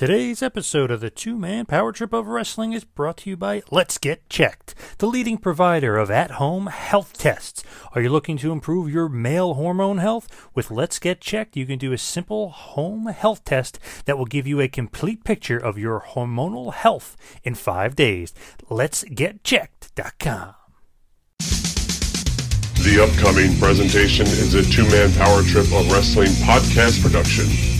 Today's episode of the Two Man Power Trip of Wrestling is brought to you by Let's Get Checked, the leading provider of at home health tests. Are you looking to improve your male hormone health? With Let's Get Checked, you can do a simple home health test that will give you a complete picture of your hormonal health in five days. Let's Get Checked.com. The upcoming presentation is a two man power trip of wrestling podcast production.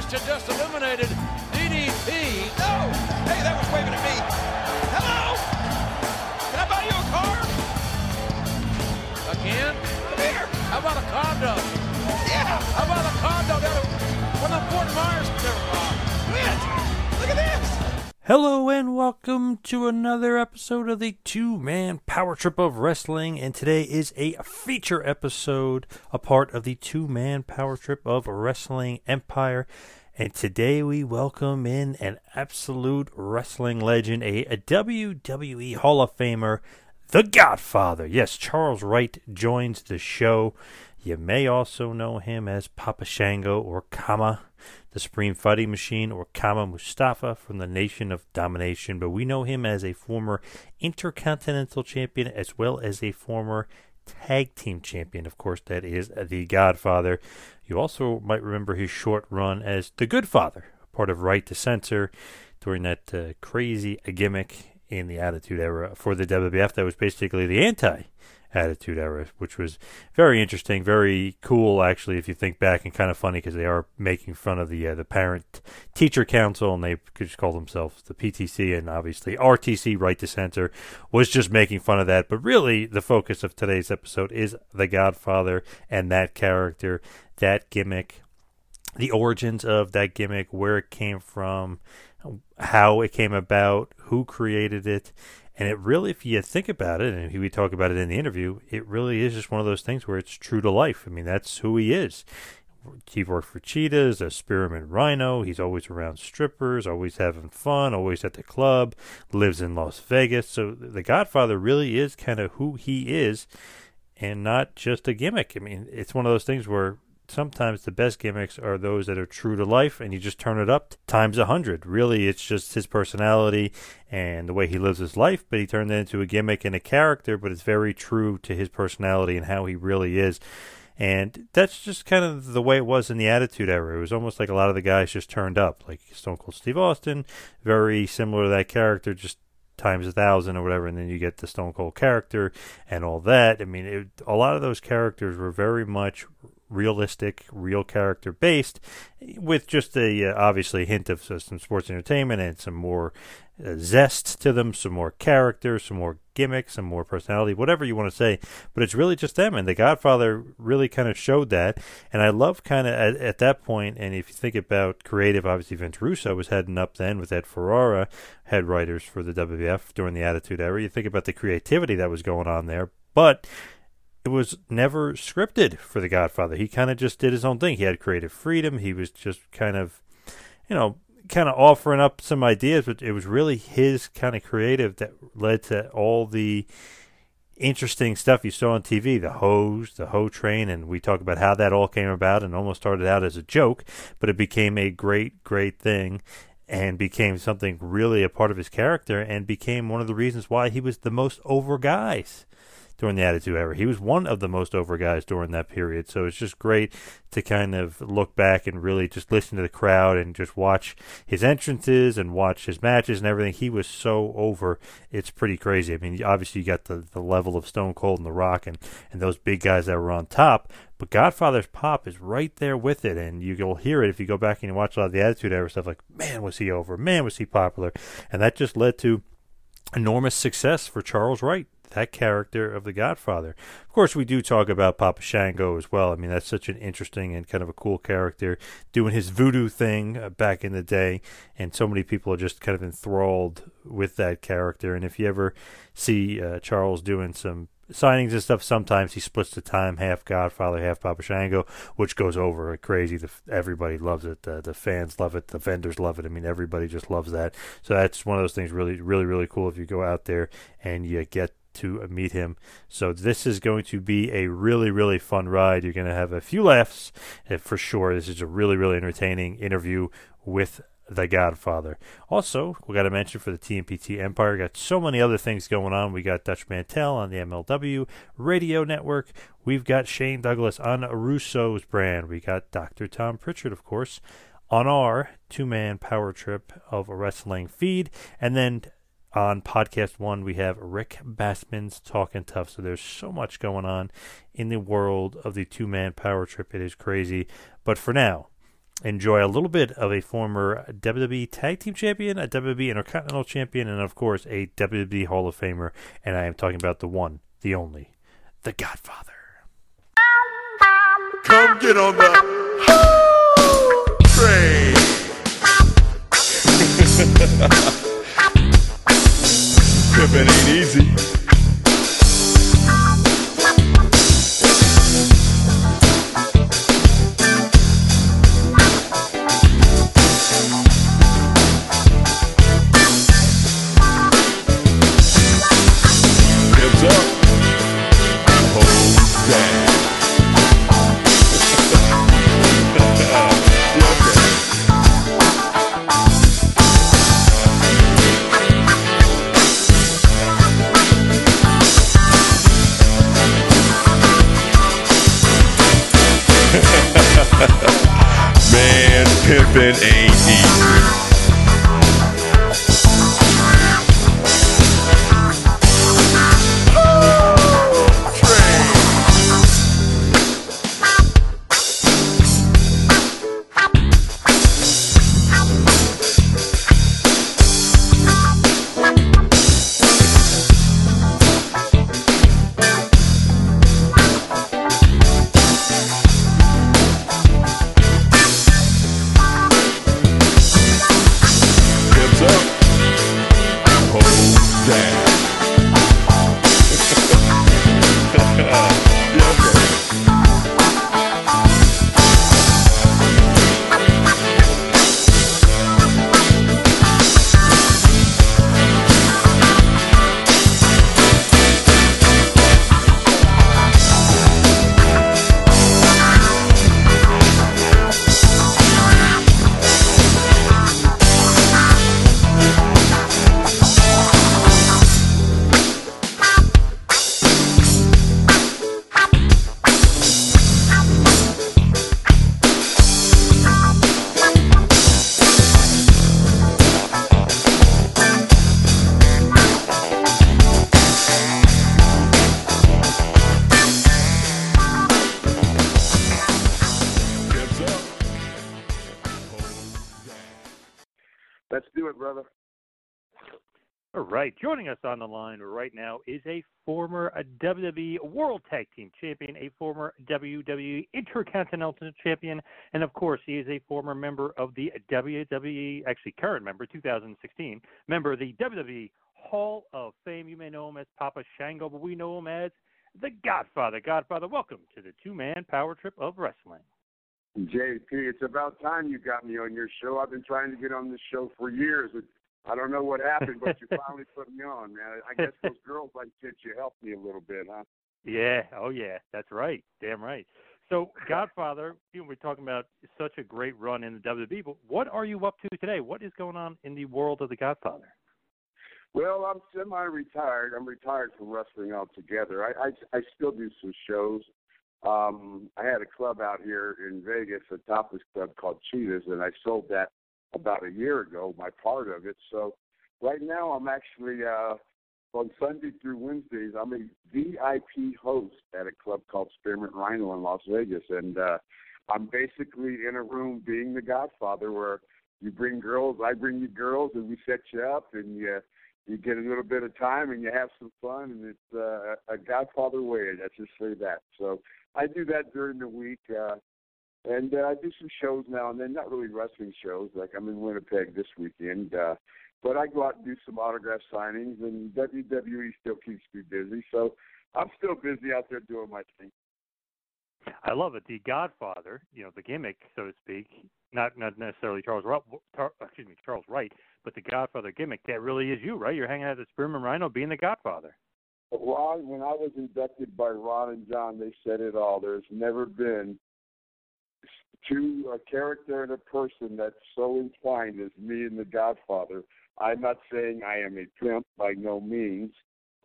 Christian just eliminated DDP. No. Hey, that was waving at me. Hello. Can I buy you a car? Again? Come here. How about a condo? Yeah. How about a condo down at one of the Fort Myers? Hello and welcome to another episode of the Two Man Power Trip of Wrestling. And today is a feature episode, a part of the Two Man Power Trip of Wrestling Empire. And today we welcome in an absolute wrestling legend, a, a WWE Hall of Famer, the Godfather. Yes, Charles Wright joins the show. You may also know him as Papa Shango or Kama. The Supreme Fighting Machine, or Kama Mustafa from the Nation of Domination. But we know him as a former Intercontinental Champion as well as a former Tag Team Champion. Of course, that is the Godfather. You also might remember his short run as the Good Father, part of Right to Censor during that uh, crazy gimmick in the Attitude Era for the WWF. That was basically the anti Attitude Era, which was very interesting, very cool actually. If you think back, and kind of funny because they are making fun of the uh, the Parent Teacher Council, and they could just call themselves the PTC, and obviously RTC, Right to Censor, was just making fun of that. But really, the focus of today's episode is the Godfather and that character, that gimmick, the origins of that gimmick, where it came from, how it came about, who created it. And it really, if you think about it, and we talk about it in the interview, it really is just one of those things where it's true to life. I mean, that's who he is. He worked for Cheetahs, a Spearmint Rhino. He's always around strippers, always having fun, always at the club, lives in Las Vegas. So the Godfather really is kind of who he is and not just a gimmick. I mean, it's one of those things where sometimes the best gimmicks are those that are true to life and you just turn it up times a hundred. Really, it's just his personality and the way he lives his life, but he turned it into a gimmick and a character, but it's very true to his personality and how he really is. And that's just kind of the way it was in the Attitude Era. It was almost like a lot of the guys just turned up, like Stone Cold Steve Austin, very similar to that character, just times a thousand or whatever, and then you get the Stone Cold character and all that. I mean, it, a lot of those characters were very much realistic, real character based, with just a uh, obviously hint of uh, some sports entertainment and some more uh, zest to them, some more character, some more gimmicks, some more personality, whatever you want to say. But it's really just them, and The Godfather really kind of showed that. And I love kind of at, at, that point, and if you think about creative, obviously Vince Russo was heading up then with Ed Ferrara, head writers for the WWF during the Attitude Era. You think about the creativity that was going on there, but it was never scripted for The Godfather. He kind of just did his own thing. He had creative freedom. He was just kind of, you know, kind of offering up some ideas, but it was really his kind of creative that led to all the interesting stuff you saw on TV, the hose, the hoe train, and we talk about how that all came about and almost started out as a joke, but it became a great, great thing and became something really a part of his character and became one of the reasons why he was the most over guys during the Attitude Era. He was one of the most over guys during that period. So it's just great to kind of look back and really just listen to the crowd and just watch his entrances and watch his matches and everything. He was so over. It's pretty crazy. I mean, obviously you got the, the level of Stone Cold and The Rock and, and those big guys that were on top, but Godfather's pop is right there with it, and you'll hear it if you go back and you watch a lot of the Attitude Era stuff. Like, man, was he over? Man, was he popular? And that just led to enormous success for Charles Wright that character of the Godfather. Of course, we do talk about Papa Shango as well. I mean, that's such an interesting and kind of a cool character doing his voodoo thing uh, back in the day, and so many people are just kind of enthralled with that character. And if you ever see uh, Charles doing some signings and stuff, sometimes he splits the time, half Godfather, half Papa Shango, which goes over crazy. The, everybody loves it. The, the fans love it. The vendors love it. I mean, everybody just loves that. So that's one of those things really, really, really cool if you go out there and you get to meet him. So this is going to be a really, really fun ride. You're going to have a few laughs eh, for sure. This is a really, really entertaining interview with the Godfather. Also, we got to mention for the TMPT Empire, got so many other things going on. We got Dutch Mantell on the MLW Radio Network. We've got Shane Douglas on Russo's brand. We got Dr. Tom Pritchard, of course, on our two man power trip of a wrestling feed. And then on podcast one, we have Rick Bassman's Talking Tough. So there's so much going on in the world of the two man power trip. It is crazy. But for now, enjoy a little bit of a former WWE Tag Team Champion, a WWE Intercontinental Champion, and of course a WWE Hall of Famer. And I am talking about the one, the only, the Godfather. Come get on the train. Pimpin' ain't easy. Right, joining us on the line right now is a former WWE World Tag Team Champion, a former WWE Intercontinental Champion, and of course, he is a former member of the WWE, actually current member, 2016 member of the WWE Hall of Fame. You may know him as Papa Shango, but we know him as the Godfather. Godfather, welcome to the two-man power trip of wrestling. JP, it's about time you got me on your show. I've been trying to get on this show for years. It- I don't know what happened, but you finally put me on, man. I guess those girls like kids you helped me a little bit, huh? Yeah, oh yeah, that's right. Damn right. So, Godfather, you know, we're talking about such a great run in the WWE, but what are you up to today? What is going on in the world of the Godfather? Well, I'm semi-retired. I'm retired from wrestling altogether. I I, I still do some shows. Um, I had a club out here in Vegas, a topless club called Cheetahs, and I sold that about a year ago. My part of it. So right now, I'm actually uh, on Sunday through Wednesdays. I'm a VIP host at a club called Spearmint Rhino in Las Vegas, and uh, I'm basically in a room being the Godfather, where you bring girls, I bring you girls, and we set you up, and you you get a little bit of time and you have some fun, and it's uh, a Godfather way. Let's just say that. So I do that during the week, uh, and uh, I do some shows now and then. Not really wrestling shows, like I'm in Winnipeg this weekend. Uh, but I go out and do some autograph signings, and WWE still keeps me busy. So I'm still busy out there doing my thing. I love it. The Godfather, you know, the gimmick, so to speak, not not necessarily Charles excuse me, Charles Wright, but the Godfather gimmick. That really is you, right? You're hanging out at the Spearmint Rhino, being the Godfather. Ron, when I was inducted by Ron and John, they said it all. There's never been two a character and a person that's so entwined as me and the Godfather. I'm not saying I am a pimp by no means,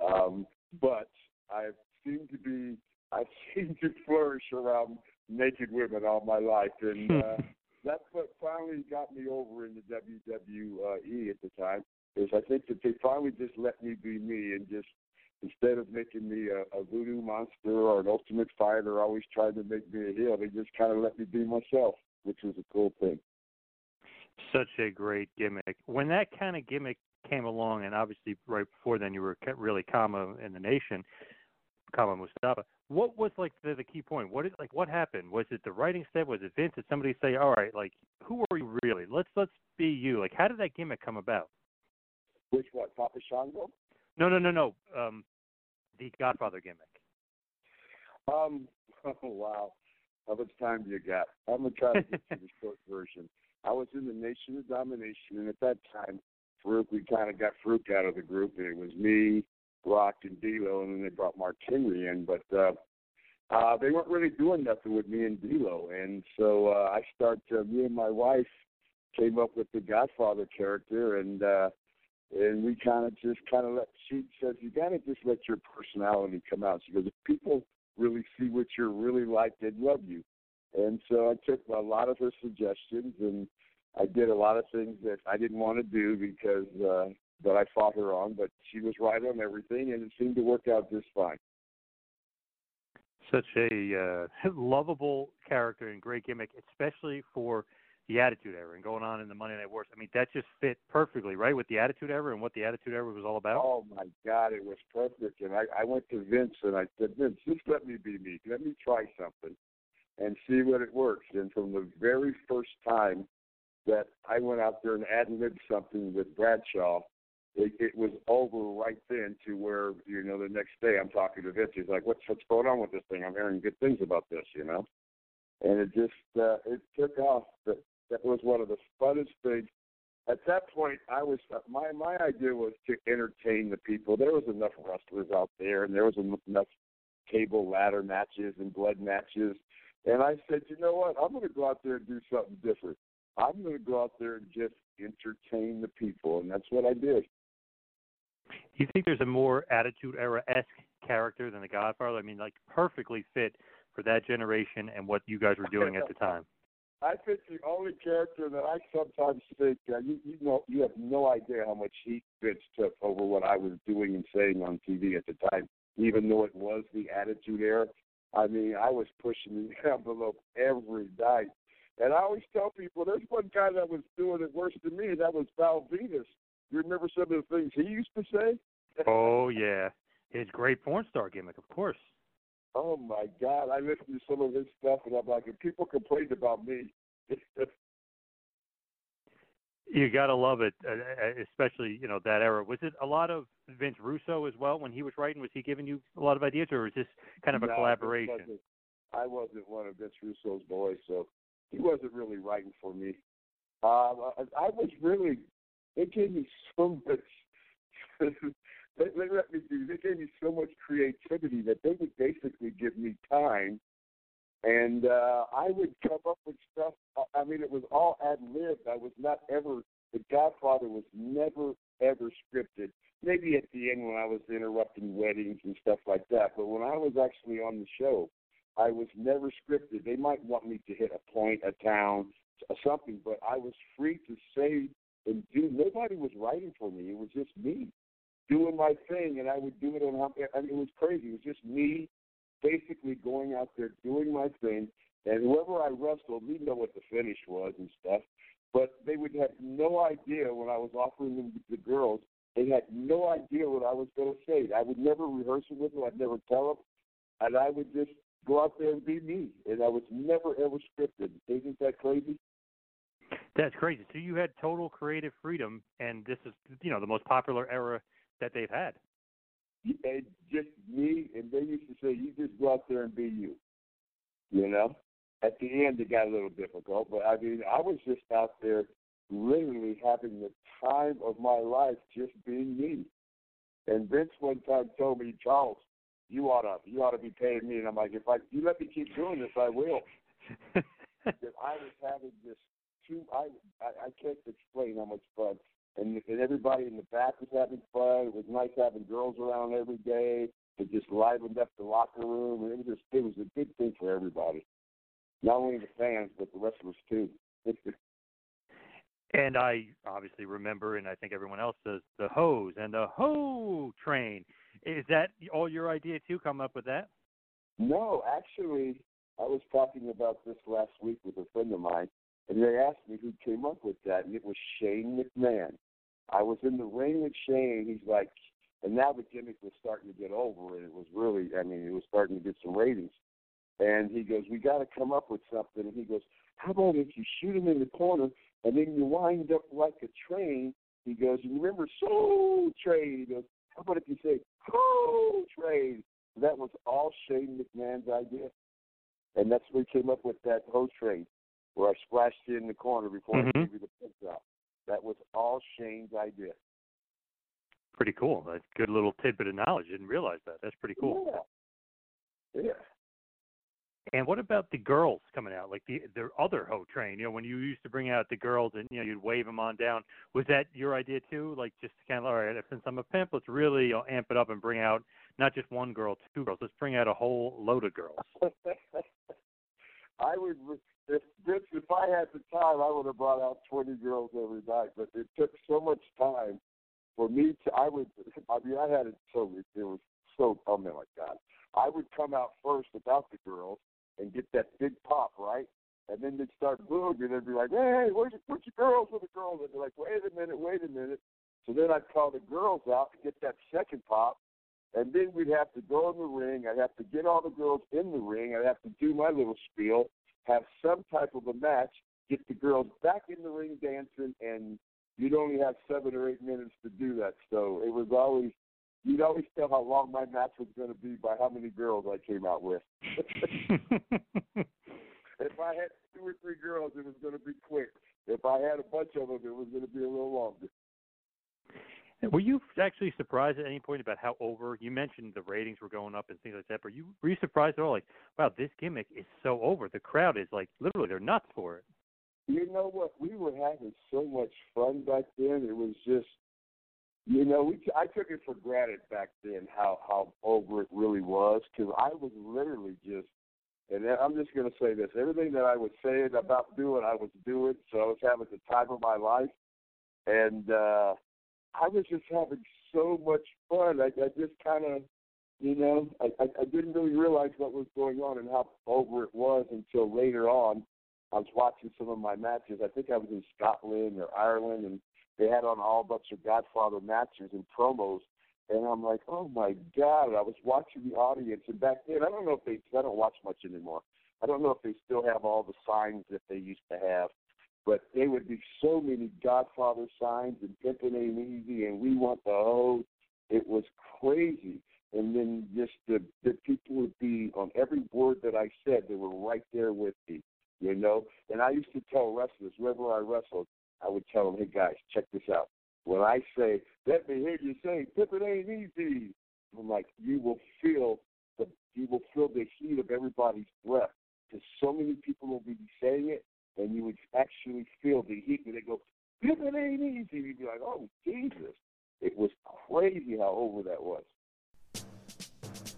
um, but I seem to be I seem to flourish around naked women all my life, and uh, that's what finally got me over in the WWE at the time. Is I think that they finally just let me be me and just instead of making me a, a voodoo monster or an ultimate fighter, always trying to make me a heel, they just kind of let me be myself, which was a cool thing. Such a great gimmick. When that kind of gimmick came along, and obviously right before then you were really Kama in the Nation, Kama Mustafa. What was like the, the key point? What is like what happened? Was it the writing step? Was it Vince? Did somebody say, "All right, like who are you really? Let's let's be you." Like how did that gimmick come about? Which what, Papa Shango? No, no, no, no. Um, the Godfather gimmick. Um, oh wow, how much time do you got? I'm gonna try to get you the short version. I was in the Nation of Domination, and at that time, Farouk, we kind of got Farouk out of the group, and it was me, Rock, and D'Lo, and then they brought Mark Henry in, but uh, uh, they weren't really doing nothing with me and D'Lo, and so uh, I start. Uh, me and my wife came up with the Godfather character, and uh, and we kind of just kind of let. She says you got to just let your personality come out. She goes, if people really see what you're really like, they'd love you. And so I took a lot of her suggestions and I did a lot of things that I didn't want to do because uh that I fought her on, but she was right on everything and it seemed to work out just fine. Such a uh, lovable character and great gimmick, especially for the Attitude Era and going on in the Monday Night Wars. I mean, that just fit perfectly, right, with the Attitude Era and what the Attitude Era was all about. Oh my God, it was perfect. And I, I went to Vince and I said, Vince, just let me be me. Let me try something and see what it works. And from the very first time that I went out there and ad libbed something with Bradshaw, it, it was over right then to where, you know, the next day I'm talking to Vince. He's like, What's what's going on with this thing? I'm hearing good things about this, you know? And it just uh it took off. But that was one of the funnest things. At that point, I was uh, my my idea was to entertain the people. There was enough wrestlers out there, and there was enough table ladder matches and blood matches. And I said, you know what? I'm going to go out there and do something different. I'm going to go out there and just entertain the people, and that's what I did. Do you think there's a more Attitude Era esque character than the Godfather? I mean, like perfectly fit for that generation and what you guys were doing at the time. I think the only character that I sometimes think uh, you you know you have no idea how much heat Vince took over what I was doing and saying on TV at the time, even though it was the Attitude Era. I mean, I was pushing the envelope every night, and I always tell people there's one guy that was doing it worse than me. and That was Val Venis. You remember some of the things he used to say? Oh yeah, his great porn star gimmick, of course. Oh my God! I listened to some of his stuff, and I'm like, if people complained about me. you gotta love it, especially you know that era. Was it a lot of Vince Russo as well when he was writing? Was he giving you a lot of ideas, or was this kind of a no, collaboration? Wasn't, I wasn't one of Vince Russo's boys, so he wasn't really writing for me. Um, I, I was really. It gave me so much. they, they let me do. They gave me so much creativity that they would basically give me time and uh, I would come up with stuff. I mean, it was all ad lib. I was not ever. The Godfather was never ever scripted. Maybe at the end when I was interrupting weddings and stuff like that. But when I was actually on the show, I was never scripted. They might want me to hit a point, a town, something, but I was free to say and do. Nobody was writing for me. It was just me doing my thing, and I would do it on. I mean, it was crazy. It was just me basically going out there doing my thing, and whoever I wrestled, we know what the finish was and stuff. But they would have no idea when I was offering them the girls. They had no idea what I was going to say. I would never rehearse it with them. I'd never tell them, and I would just go out there and be me. And I was never ever scripted. Isn't that crazy? That's crazy. So you had total creative freedom, and this is you know the most popular era that they've had and just me, and they used to say, you just go out there and be you. You know? At the end, it got a little difficult, but I mean, I was just out there literally having the time of my life just being me. And Vince one time told me, Charles, you ought to you ought to be paying me. And I'm like, if I you let me keep doing this, I will. Because I was having this too. I, I I can't explain how much fun and, and everybody in the back was having fun. It was nice having girls around every day. It just livened up the locker room, and it was just it was a good thing for everybody, not only the fans but the wrestlers too. and I obviously remember, and I think everyone else does, the hose and the hoe train. Is that all your idea too? Come up with that? No, actually, I was talking about this last week with a friend of mine, and they asked me who came up with that, and it was Shane McMahon. I was in the ring with Shane. He's like, and now the gimmick was starting to get over, and it was really, I mean, it was starting to get some ratings. And he goes, we got to come up with something. And he goes, how about if you shoot him in the corner and then you wind up like a train? He goes, you remember Soul Train? He goes, how about if you say Soul Train? That was all Shane McMahon's idea. And that's where he came up with that hose train, where I splashed you in the corner before mm-hmm. I gave you the drop. That was all Shane's idea. Pretty cool. That's a good little tidbit of knowledge. Didn't realize that. That's pretty cool. Yeah. Yeah. And what about the girls coming out, like the the other hoe train? You know, when you used to bring out the girls and you know you'd wave them on down. Was that your idea too? Like just kind of all right, since I'm a pimp, let's really amp it up and bring out not just one girl, two girls. Let's bring out a whole load of girls. I would if Vince, if I had the time, I would have brought out twenty girls every night. But it took so much time for me to. I would. I mean, I had it so. It was so. Oh my God! I would come out first without the girls and get that big pop right. And then they'd start booing, and they'd be like, "Hey, where's your, where's your girls? Where the girls?" And they're like, "Wait a minute, wait a minute." So then I'd call the girls out to get that second pop, and then we'd have to go in the ring. I'd have to get all the girls in the ring. I'd have to do my little spiel, have some type of a match, get the girls back in the ring dancing, and you'd only have seven or eight minutes to do that. So it was always you'd always tell how long my match was going to be by how many girls I came out with. if I had two or three girls, it was going to be quick. If I had a bunch of them, it was going to be a little longer. Were you actually surprised at any point about how over? You mentioned the ratings were going up and things like that. But you were you surprised at all? Like, wow, this gimmick is so over. The crowd is like literally they're nuts for it. You know what? We were having so much fun back then. It was just, you know, we I took it for granted back then how how over it really was because I was literally just, and I'm just to say this: everything that I was saying about doing, I was doing. So I was having the time of my life, and. uh I was just having so much fun. I, I just kind of, you know, I, I, I didn't really realize what was going on and how over it was until later on. I was watching some of my matches. I think I was in Scotland or Ireland, and they had on all bunch of Godfather matches and promos. And I'm like, oh my God! I was watching the audience, and back then, I don't know if they, I don't watch much anymore. I don't know if they still have all the signs that they used to have but there would be so many Godfather signs and Pimpin' Ain't Easy and We Want the Hose. It was crazy. And then just the the people would be on every word that I said, they were right there with me, you know. And I used to tell wrestlers, wherever I wrestled, I would tell them, hey guys, check this out. When I say, hear you say, Pimpin' Ain't Easy, I'm like, you will feel the you will feel the heat of everybody's breath. Because so many people will be saying it, and you would actually feel the heat when they go, "This ain't easy." You'd be like, "Oh Jesus!" It was crazy how over that was.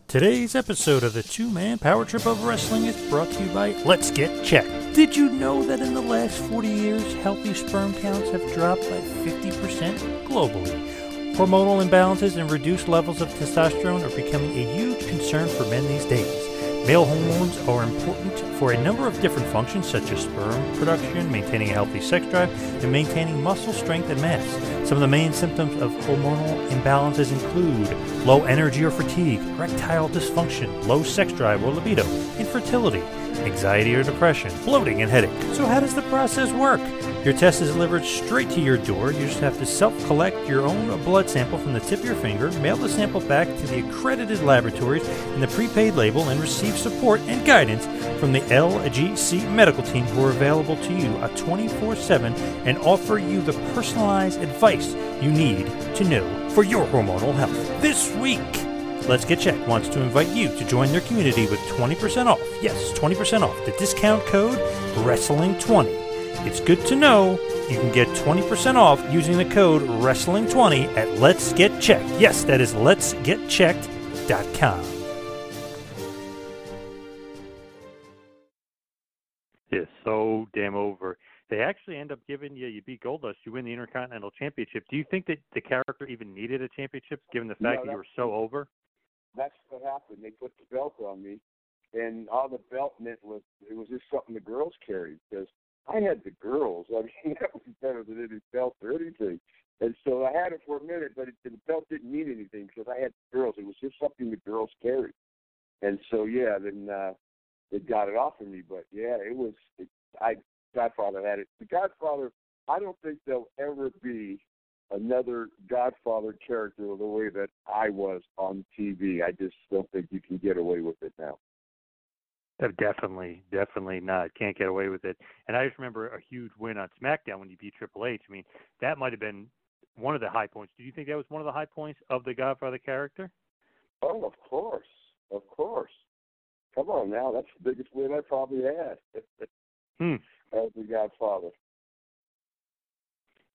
Today's episode of the Two Man Power Trip of Wrestling is brought to you by Let's Get Checked. Did you know that in the last 40 years, healthy sperm counts have dropped by 50% globally? Hormonal imbalances and reduced levels of testosterone are becoming a huge concern for men these days. Male hormones are important for a number of different functions such as sperm production, maintaining a healthy sex drive, and maintaining muscle strength and mass. Some of the main symptoms of hormonal imbalances include low energy or fatigue, erectile dysfunction, low sex drive or libido, infertility, anxiety or depression, bloating, and headache. So, how does the process work? Your test is delivered straight to your door. You just have to self collect your own blood sample from the tip of your finger, mail the sample back to the accredited laboratories in the prepaid label, and receive support and guidance from the LGC medical team who are available to you uh, 24 7 and offer you the personalized advice you need to know for your hormonal health. This week, Let's Get Checked wants to invite you to join their community with 20% off. Yes, 20% off. The discount code WRESTLING20. It's good to know you can get 20% off using the code WRESTLING20 at Let's Get Checked. Yes, that is letsgetchecked.com. It's so damn over. They actually end up giving you, you beat Goldust, you win the Intercontinental Championship. Do you think that the character even needed a championship given the fact No, that you were so over? That's what happened. They put the belt on me, and all the belt meant was it was just something the girls carried because I had the girls. I mean, that was better than any belt or anything. And so I had it for a minute, but it, the belt didn't mean anything because I had the girls. It was just something the girls carried. And so yeah, then uh, they got it off of me. But yeah, it was. It, I Godfather had it. The Godfather. I don't think there'll ever be another Godfather character the way that I was on TV. I just don't think you can get away with it now. Definitely, definitely not. Can't get away with it. And I just remember a huge win on SmackDown when you beat Triple H. I mean, that might have been one of the high points. Do you think that was one of the high points of the Godfather character? Oh, of course, of course. Come on now, that's the biggest win I probably had Hmm. as the Godfather.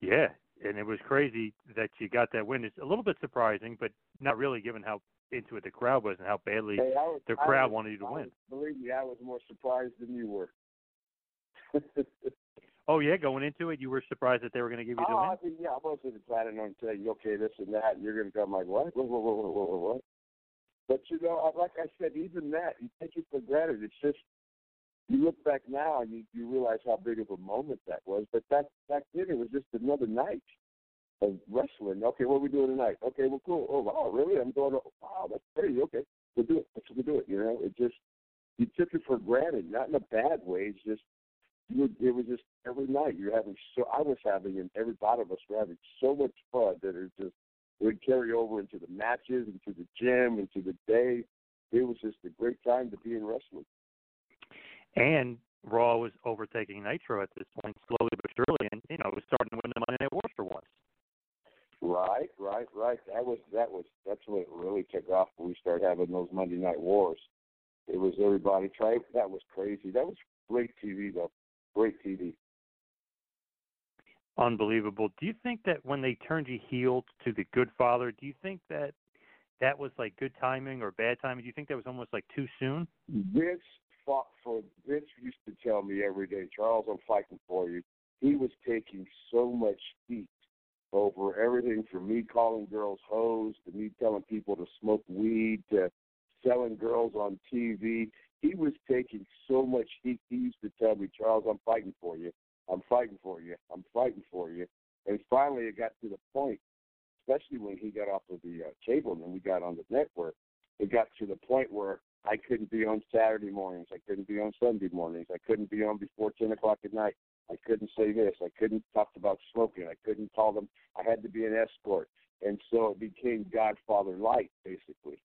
Yeah, and it was crazy that you got that win. It's a little bit surprising, but not really given how into it the crowd was and how badly Hey, was, the crowd was- wanted you to I win. believe me, I was more surprised than you were. Oh yeah, going into it, you were surprised that they were going to give you the oh, win. I mean, yeah, I wasn't planning on you, okay, this and that, and you're going to come like, what? What, what, what, what, what, what? But, you know, I- like I said, even that, you take it for granted. It's just, you look back now and you, you realize how big of a moment that was. But back, back then, it was just another night of wrestling. Okay, what are we doing tonight? Okay, well, cool. Oh, wow, really? I'm going to, wow, that's crazy. Okay, we'll do it. Let's we'll do it. You know, it just, you took it for granted, not in a bad way. It's just, it was just every night you're having so I was having and every lot of us were having so much fun that it just it would carry over into the matches, into the gym, into the day. It was just a great time to be in wrestling. And Raw was overtaking Nitro at this point, slowly but surely, and you know it was starting to win the Monday Night Wars for once. Right, right, right. That was that was that's when it really took off when we started having those Monday night wars. It was everybody trying that was crazy. That was great TV though. Great TV. Unbelievable. Do you think that when they turned you heel to the Good Father, do you think that that was like good timing or bad timing? Do you think that was almost like too soon? Vince fought for Vince used to tell me every day, Charles, I'm fighting for you. He was taking so much heat over everything from me calling girls hoes to me telling people to smoke weed to selling girls on TV. He was taking so much heat. He used to tell me, Charles, I'm fighting for you. I'm fighting for you. I'm fighting for you. And finally, it got to the point, especially when he got off of the uh, cable and we got on the network. It got to the point where I couldn't be on Saturday mornings. I couldn't be on Sunday mornings. I couldn't be on before ten o'clock at night. I couldn't say this. I couldn't talk about smoking. I couldn't call them. I had to be an escort, and so it became Godfather Light, basically.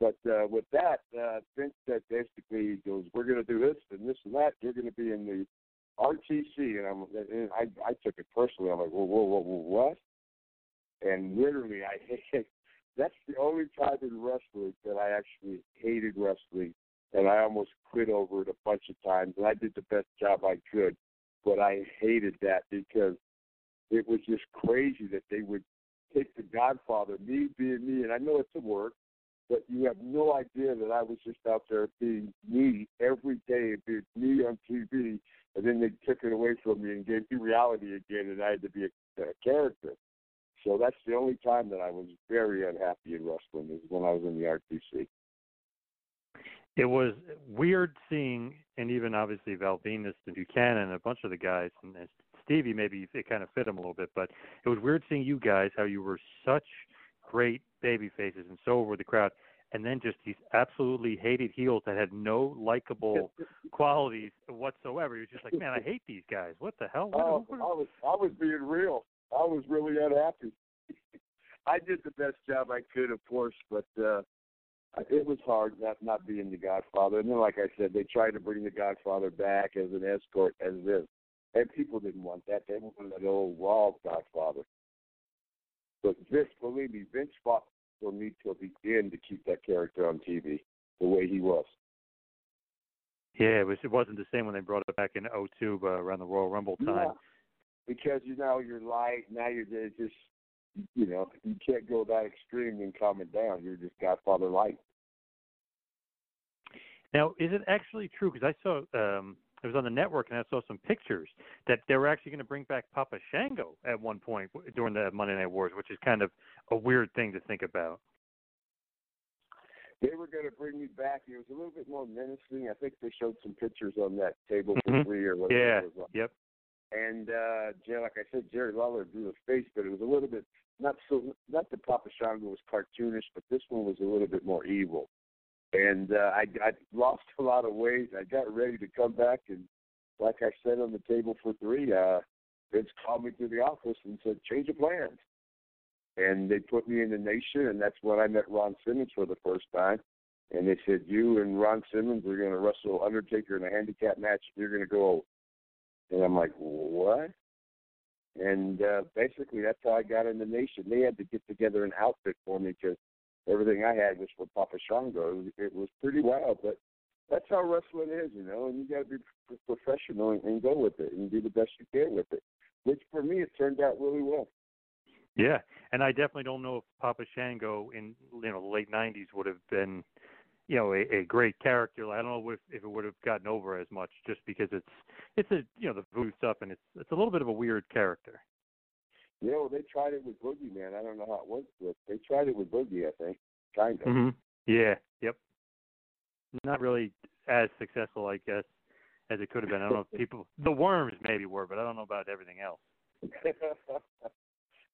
But uh, with that, uh, Vince said basically, goes, "We're going to do this and this and that. You're going to be in the RTC," and I'm, and I, I took it personally. I'm like, "Whoa, whoa, whoa, whoa what?" And literally, I. That's the only time in wrestling that I actually hated wrestling, and I almost quit over it a bunch of times. And I did the best job I could, but I hated that because it was just crazy that they would take the Godfather, me being me, and I know it's a work, but you have no idea that I was just out there being me every day, being me on TV, and then they took it away from me and gave me reality again, and I had to be a, a character. So that's the only time that I was very unhappy in wrestling is when I was in the RTC. It was weird seeing, and even obviously Val Venis and Buchanan and a bunch of the guys, and Stevie maybe it kind of fit him a little bit, but it was weird seeing you guys how you were such great baby faces and so over the crowd, and then just these absolutely hated heels that had no likable qualities whatsoever. You're just like, man, I hate these guys. What the hell? What, Oh, what- I was I was being real. I was really unhappy. I did the best job I could, of course, but uh it was hard not not being the Godfather. And then, like I said, they tried to bring the Godfather back as an escort, as this, and people didn't want that. They wanted the old raw Godfather. But Vince, believe me, Vince fought for me till the end to keep that character on TV the way he was. yeah, it was. It wasn't the same when they brought it back in '02 uh, around the Royal Rumble time. Yeah. Because you know you're light now. You're just you know you can't go that extreme and calm it down. You're just Godfather light. Now, is it actually true? Because I saw um, it was on the network, and I saw some pictures that they were actually going to bring back Papa Shango at one point during the Monday Night Wars, which is kind of a weird thing to think about. They were going to bring me back. It was a little bit more menacing. I think they showed some pictures on that table for Mhm. three or whatever. Yeah. It was. Yep. And uh, Jer- like I said, Jerry Lawler drew the face, but it was a little bit not so. Not that Papa Shango was cartoonish, but this one was a little bit more evil. And uh, I, I lost a lot of weight. I got ready to come back, and like I said on the table for three, uh, Vince called me to the office and said, "Change of plans." And they put me in the nation, and that's when I met Ron Simmons for the first time. And they said, "You and Ron Simmons are going to wrestle Undertaker in a handicap match. You're going to go." And I'm like, "What?" And uh, basically, that's how I got in the nation. They had to get together an outfit for me because everything I had was for Papa Shango. It was, pretty wild, but that's how wrestling is, you know. And you got to be professional and, and go with it and do the best you can with it. Which for me, it turned out really well. Yeah, and I definitely don't know if Papa Shango in you know the late '90s would have been, you know, a, a great character. I don't know if, if it would have gotten over as much, just because it's it's a you know the voodoo stuff, and it's it's a little bit of a weird character. Yeah, well, they tried it with Boogeyman. I don't know how it went, but they tried it with Boogie. I think, kind of. hmm Yeah. Yep. Not really as successful, I guess, as it could have been. I don't know if people the worms maybe were, but I don't know about everything else.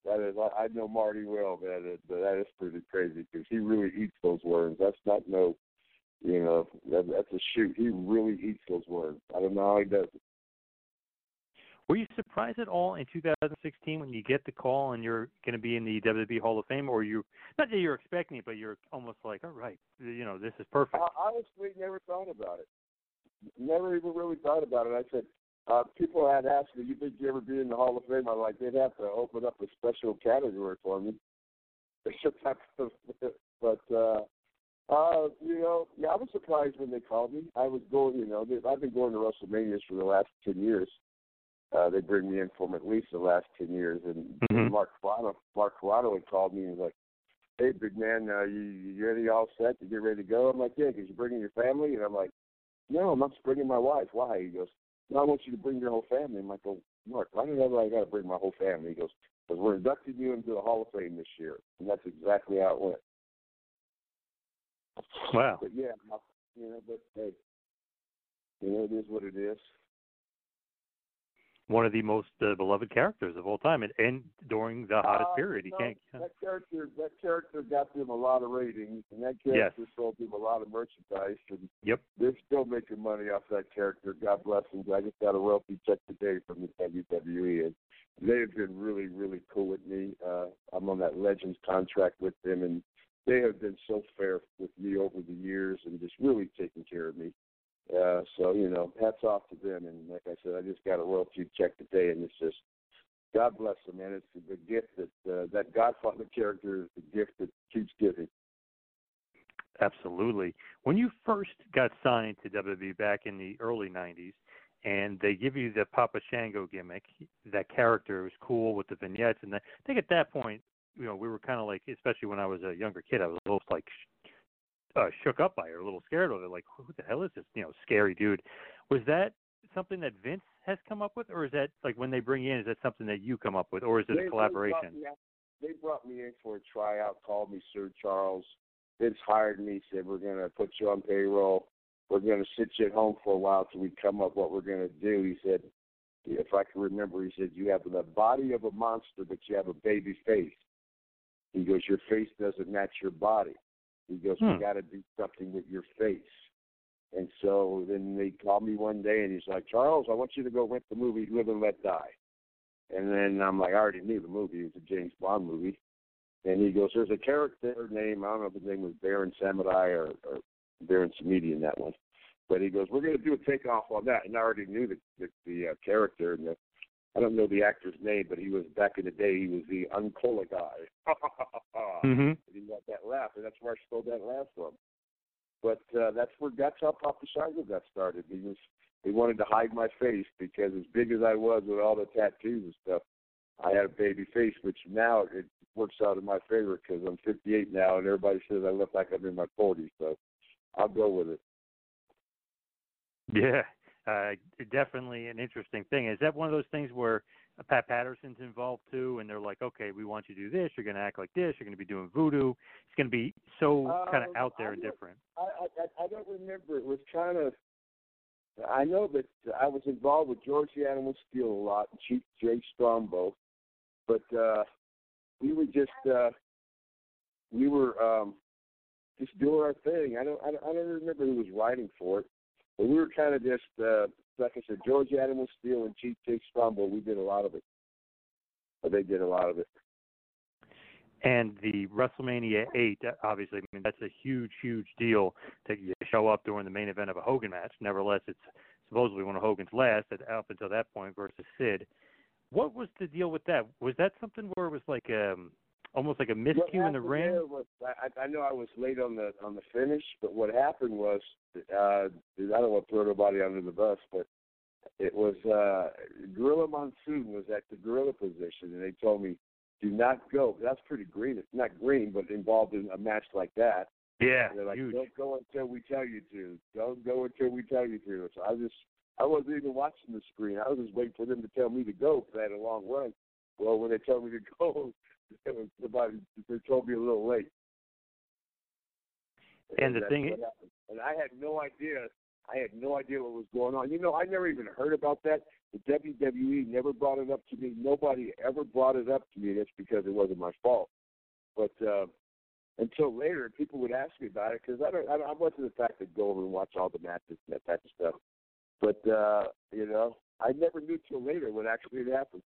that is, I, I know Marty well, man. It, that is pretty crazy because he really eats those worms. That's not no, you know, that, that's a shoot. He really eats those worms. I don't know how he does it. Were you surprised at all in 2016 when you get the call and you're going to be in the WWE Hall of Fame, or you not that you're expecting it, but you're almost like, all right, you know, this is perfect. I honestly never thought about it. Never even really thought about it. I said, uh, people had asked me, "You think you ever be in the Hall of Fame?" I'm like, they'd have to open up a special category for me. but uh, uh, you know, yeah, I was surprised when they called me. I was going, you know, I've been going to WrestleManias for the last ten years. Uh, they bring me in from at least the last ten years, and Mhm. Mark Carrano, Mark Carrano had called me and was like, "Hey, big man, uh, you you ready, all set? You get ready to go?" I'm like, "Yeah, 'cause you're bringing your family?" And I'm like, "No, I'm not just bringing my wife. Why?" He goes, "No, I want you to bring your whole family." I'm like, "Well, Mark, why did I got to bring my whole family?" He goes, "Because we're inducting you into the Hall of Fame this year," and that's exactly how it went. Wow. But yeah, you know, but hey, you know, it is what it is. One of the most uh, beloved characters of all time, and, and during the hottest Uh, period, he can't. That character, that character got them a lot of ratings, and that Yes. character sold them a lot of merchandise, and Yep. they're still making money off that character. God bless them. I just got a royalty check today from the WWE, and they have been really, really cool with me. Uh, I'm on that Legends contract with them, and they have been so fair with me over the years, and just really taking care of me. Uh, so you know, hats off to them. And like I said, I just got a royalty check today, and it's just God bless them, man. It's the gift that uh, that Godfather character is the gift that keeps giving. Absolutely. When you first got signed to WWE back in the early '90s, and they give you the Papa Shango gimmick, that character was cool with the vignettes, and I think at that point, you know, we were kind of like, especially when I was a younger kid, I was a little like uh, shook up by it, a little scared of it, like, who the hell is this, you know, scary dude? Was that something that Vince has come up with, or is that like when they bring you in, is that something that you come up with, or is it They- a They collaboration? brought, out, they brought me in for a tryout, called me Sir Charles. Vince hired me, said we're going to put you on payroll. We're going to sit you at home for a while till we come up what we're going to do. He said, if I can remember, he said you have the body of a monster, but you have a baby face. He goes, your face doesn't match your body. He goes, Hmm. we got to do something with your face. And so then they called me one day, and he's like, Charles, I want you to go rent the movie Live and Let Die. And then I'm like, I already knew the movie. It was a James Bond movie. And he goes, There's a character name, I don't know if his name was Baron Samurai or, or Baron Samedi in that one. But he goes, We're going to do a takeoff on that. And I already knew the, the, the uh, character. And the, I don't know the actor's name, but he was back in the day, he was the Uncola guy. Mm-hmm. And he got that laugh, and that's where I stole that laugh from. But uh, that's where that's how Papa Shango got started. He was he wanted to hide my face because as big as I was with all the tattoos and stuff, I had a baby face, which now it works out in my favor because I'm 58 now, and everybody says I look like I'm in my 40s. So I'll go with it. Yeah, uh, definitely an interesting thing. Is that one of those things where uh, Pat Patterson's involved too, and they're like, okay, we want you to do this. You're going to act like this. You're going to be doing voodoo. It's going to be so kind of Um, out there and different. I, I I don't remember. It was kind of. I know that I was involved with George the Animal Steele a lot, and Chief Jay Strongbow, but uh, we were just uh, we were um, just doing our thing. I don't I don't, I don't remember who was writing for it, but we were kind of just uh, like I said, George Animal Steele and Chief Jay Strongbow. We did a lot of it. But they did a lot of it. And the WrestleMania 8, uh, obviously, I mean, that's a huge, huge deal to show up during the main event of a Hogan match. Nevertheless, it's supposedly one of Hogan's last up until that point versus Sid. What was the deal with that? Was that something where it was like um almost like a miscue in the ring? Was, I, I know I was late on the on the finish, but what happened was uh, I don't want to throw nobody under the bus, but it was uh, Gorilla Monsoon was at the gorilla position, and they told me do not go. That's pretty green. It's not green, but involved in a match like that. Yeah, They're like, huge. don't go until we tell you to. Don't go until we tell you to. So I just, I wasn't even watching the screen. I was just waiting for them to tell me to go because I had a long run. Well, when they told me to go, about, they told me a little late. And the thing is- and I had no idea. I had no idea what was going on. You know, I never even heard about that. The WWE never brought it up to me. Nobody ever brought it up to me. That's because it wasn't my fault. But uh, until later, people would ask me about it because I don't. I, I wasn't the type to go over and watch all the matches and that type of stuff. But uh, you know, I never knew till later what actually had happened.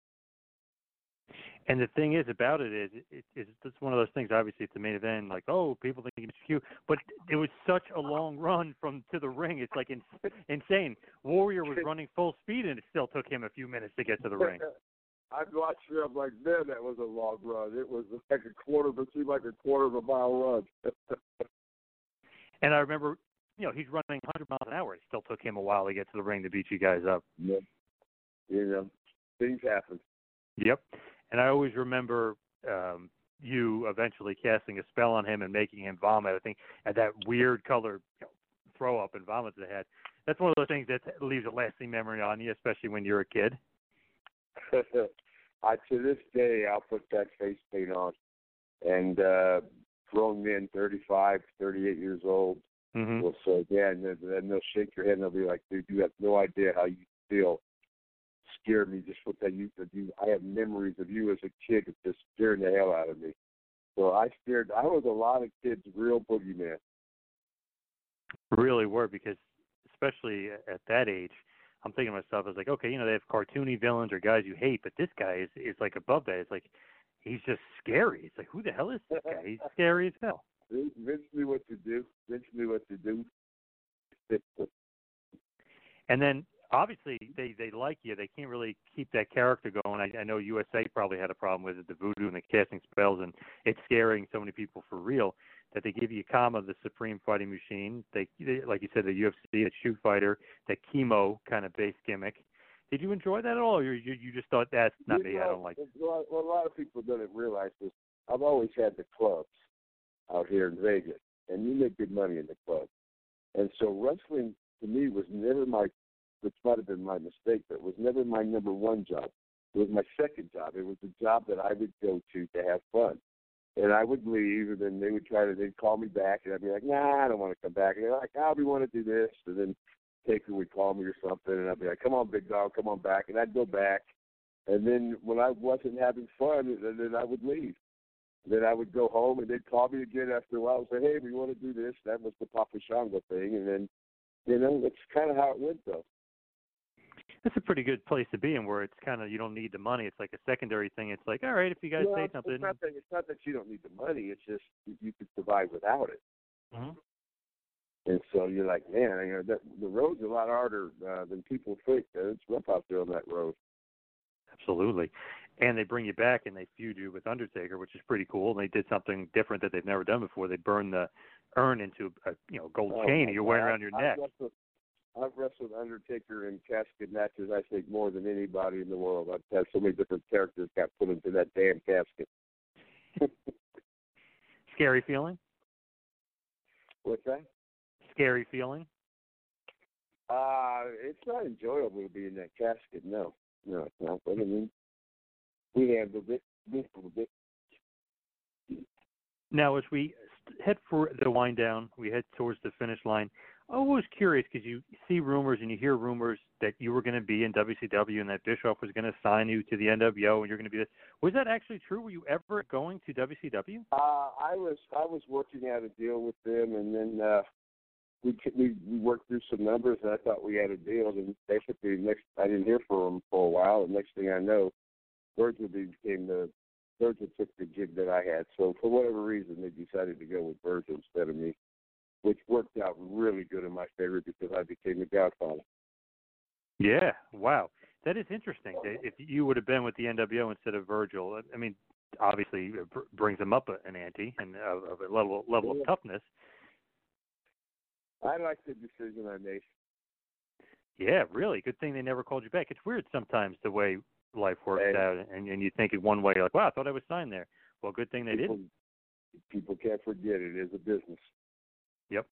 And the thing is about it is, it, it, it's one of those things. Obviously, it's the main event. Like, oh, people think it's cute, but it was such a long run from to the ring. It's like in, insane. Warrior was running full speed, and it still took him a few minutes to get to the ring. I'd watch them like, man, that was a long run. It was like a quarter, but seemed like a quarter of a mile run. And I remember, you know, he's running 100 miles an hour. It still took him a while to get to the ring to beat you guys up. yeah. You know, things happen. Yep. And I always remember um you eventually casting a spell on him and making him vomit. I think at that weird color you know, throw up and vomit that had. That's one of those things that leaves a lasting memory on you, especially when you're a kid. I to this day I'll put that face paint on, and uh grown men, thirty five, thirty eight years old, Mm-hmm. will say, "Yeah," and then, then they'll shake your head and they'll be like, "Dude, you have no idea how you feel." Scared me just with that you that you. I have memories of you as a kid that just scared the hell out of me. So I scared. I was a lot of kids' real boogeyman. Really were because especially at that age, I'm thinking to myself, I was like, okay, you know, they have cartoony villains or guys you hate, but this guy is is like above that. It's like he's just scary. It's like who the hell is this guy? He's scary as hell. Vince knew what to do. Vince knew what to do. And then obviously they they like you. They can't really keep that character going. I, I know USA probably had a problem with it, the voodoo and the casting spells, and it's scaring so many people for real that they give you Kama, the Supreme Fighting Machine. They, they like you said, the UFC, the Shoot Fighter, the chemo kind of base gimmick. Did you enjoy that at all, or you you just thought that's not You me? I don't like. lot, well, a lot of people don't realize this. I've always had the clubs out here in Vegas, and you make good money in the club. And so wrestling to me was never my, which might have been my mistake, but it was never my number one job. It was my second job. It was the job that I would go to to have fun. And I would leave, and then they would try to, they'd call me back, and I'd be like, nah, I don't want to come back. And they're like, oh, we want to do this. And then Taker would call me or something, and I'd be like, come on, big dog, come on back. And I'd go back. And then when I wasn't having fun, then then I would leave. Then I would go home, and they'd call me again after a while and say, hey, we want to do this. That was the Papa Shango thing. And then, you know, that's kind of how it went, though. That's a pretty good place to be in, where it's kind of you don't need the money. It's like a secondary thing. It's like, all right, if you guys Well, say it's something, not that it's not that you don't need the money. It's just you, you could survive without it. Mhm. And so you're like, man, you know, that, the road's a lot harder uh, than people think. It's rough out there on that road. Absolutely. And they bring you back and they feud you with Undertaker, which is pretty cool. And they did something different that they've never done before. They burned the urn into a you know gold Oh, chain my you're wearing God. around your I've neck. Wrestled, I've wrestled Undertaker in casket matches. I think more than anybody in the world. I've had so many different characters got put into that damn casket. Scary feeling. What's that? Scary feeling. Uh, it's not enjoyable to be in that casket. No, no, it's not. But I mean, we handled it. We handled it. Now, as we head for the wind down, we head towards the finish line. I was curious because you see rumors and you hear rumors that you were going to be in WCW and that Bischoff was going to sign you to the NWO and you're going to be this. Was that actually true? Were you ever going to WCW? Uh, I was I was working out a deal with them, and then uh, we we we worked through some numbers, and I thought we had a deal. And basically, next I didn't hear from them for a while, and next thing I know, Virgil became the Virgil took the gig that I had. So for whatever reason, they decided to go with Virgil instead of me, which worked out really good in my favor because I became the Godfather. Yeah. Wow. That is interesting. If you would have been with the NWO instead of Virgil, I mean, obviously it brings him up an ante and of a level level of toughness. I like the decision I made. Yeah, really. Good thing they never called you back. It's weird sometimes the way life works out, and and you think it one way, like, wow, I thought I was signed there. Well, good thing they people, didn't. People can't forget it is a business. Yep.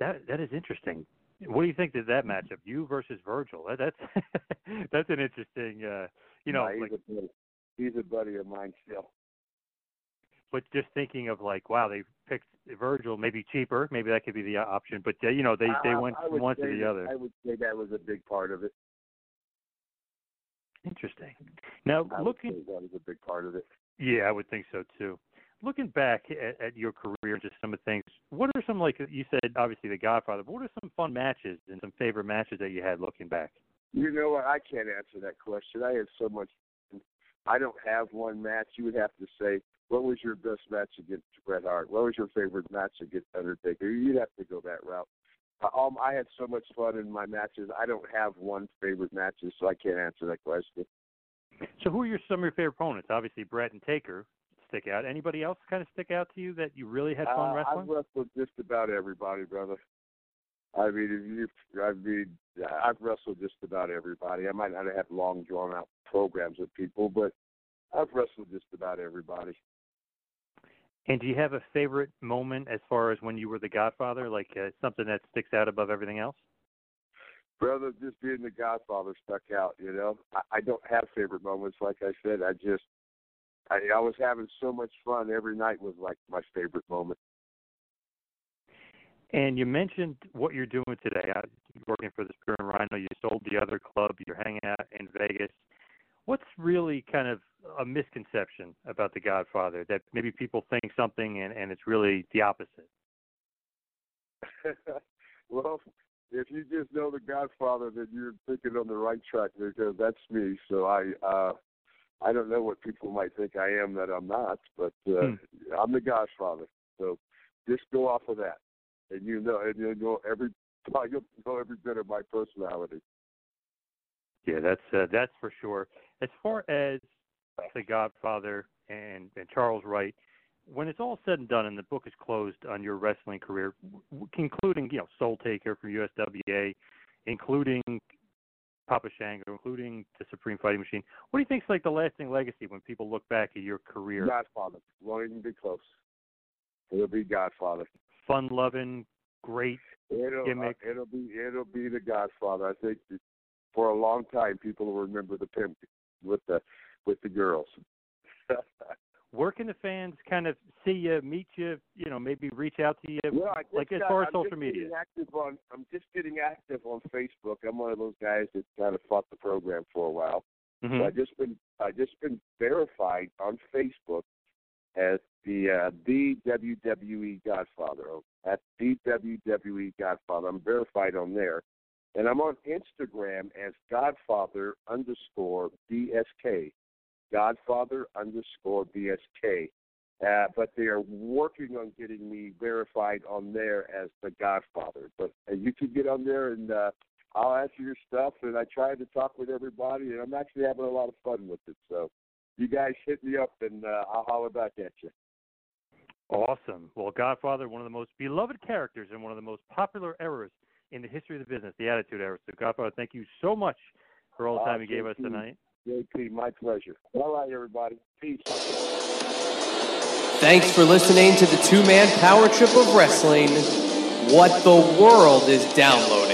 That that is interesting. What do you think of that matchup? You versus Virgil. That, that's that's an interesting. uh You know, Nah, he's like, a buddy. He's a buddy of mine still. but just thinking of like, wow, they picked Virgil, maybe cheaper, maybe that could be the uh, option. But uh, you know, they they went from one to the that- other. I would say that was a big part of it. Interesting. Now, I would looking, say that was a big part of it. yeah, I would think so too. Looking back at, at your career, just some of the things. What are some like you said? Obviously, The Godfather. But what are some fun matches and some favorite matches that you had looking back? You know what? I can't answer that question. I had so much. I don't have one match. You would have to say, what was your best match against Bret Hart? What was your favorite match against Undertaker? You'd have to go that route. Uh, Um, I had so much fun in my matches. I don't have one favorite matches, so I can't answer that question. So, who are your some of your favorite opponents? Obviously, Bret and Taker stick out. Anybody else kind of stick out to you that you really had fun uh, wrestling? I've wrestled just about everybody, brother. I mean, if you, I mean, I've wrestled just about everybody. I might not have long drawn out programs with people, but I've wrestled just about everybody. And do you have a favorite moment as far as when you were the Godfather, like uh, something that sticks out above everything else? Brother, just being the Godfather stuck out. You know, I, I don't have favorite moments. Like I said, I just, I, I was having so much fun. Every night was like my favorite moment. And you mentioned what you're doing today. Uh, working for the Spearmint Rhino, you sold the other club. You're hanging out in Vegas. What's really kind of a misconception about the Godfather that maybe people think something and, and it's really the opposite? well, if you just know the Godfather, then you're thinking on the right track because that's me. So I, uh, I don't know what people might think I am that I'm not, but uh, I'm the Godfather. So just go off of that, and you know, and you'll know every, you'll know every bit of my personality. Yeah, that's uh, that's for sure. As far as the Godfather and, and Charles Wright, when it's all said and done and the book is closed on your wrestling career, w- including you know Soul Taker from USWA, including Papa Shango, including the Supreme Fighting Machine, what do you think is like the lasting legacy when people look back at your career? Godfather won't even be close. It'll be Godfather. Fun loving, great It'll uh, gimmick. it'll be it'll be the Godfather. I think for a long time people will remember the pimp with the with the girls. Where can the fans kind of see you, meet you, you know, maybe reach out to you, Well, I just like as far as I'm social just media? getting Active on, I'm just getting active on Facebook. I'm one of those guys that kind of fought the program for a while. Mhm. So I just been I just been verified on Facebook as the uh, the WWE Godfather. At the WWE Godfather. I'm verified on there, and I'm on Instagram as Godfather underscore BSK. Godfather underscore BSK. Uh, but they are working on getting me verified on there as the Godfather. But uh, you can get on there and uh, I'll answer your stuff. And I try to talk with everybody, and I'm actually having a lot of fun with it. So you guys hit me up, and uh, I'll holler back at you. Awesome. Well, Godfather, one of the most beloved characters and one of the most popular eras in the history of the business, the Attitude Era. So, Godfather, thank you so much for all the time you gave us tonight. JP, my pleasure. All right, everybody. Peace. Thanks for listening to the two man power trip of wrestling. What the world is downloading.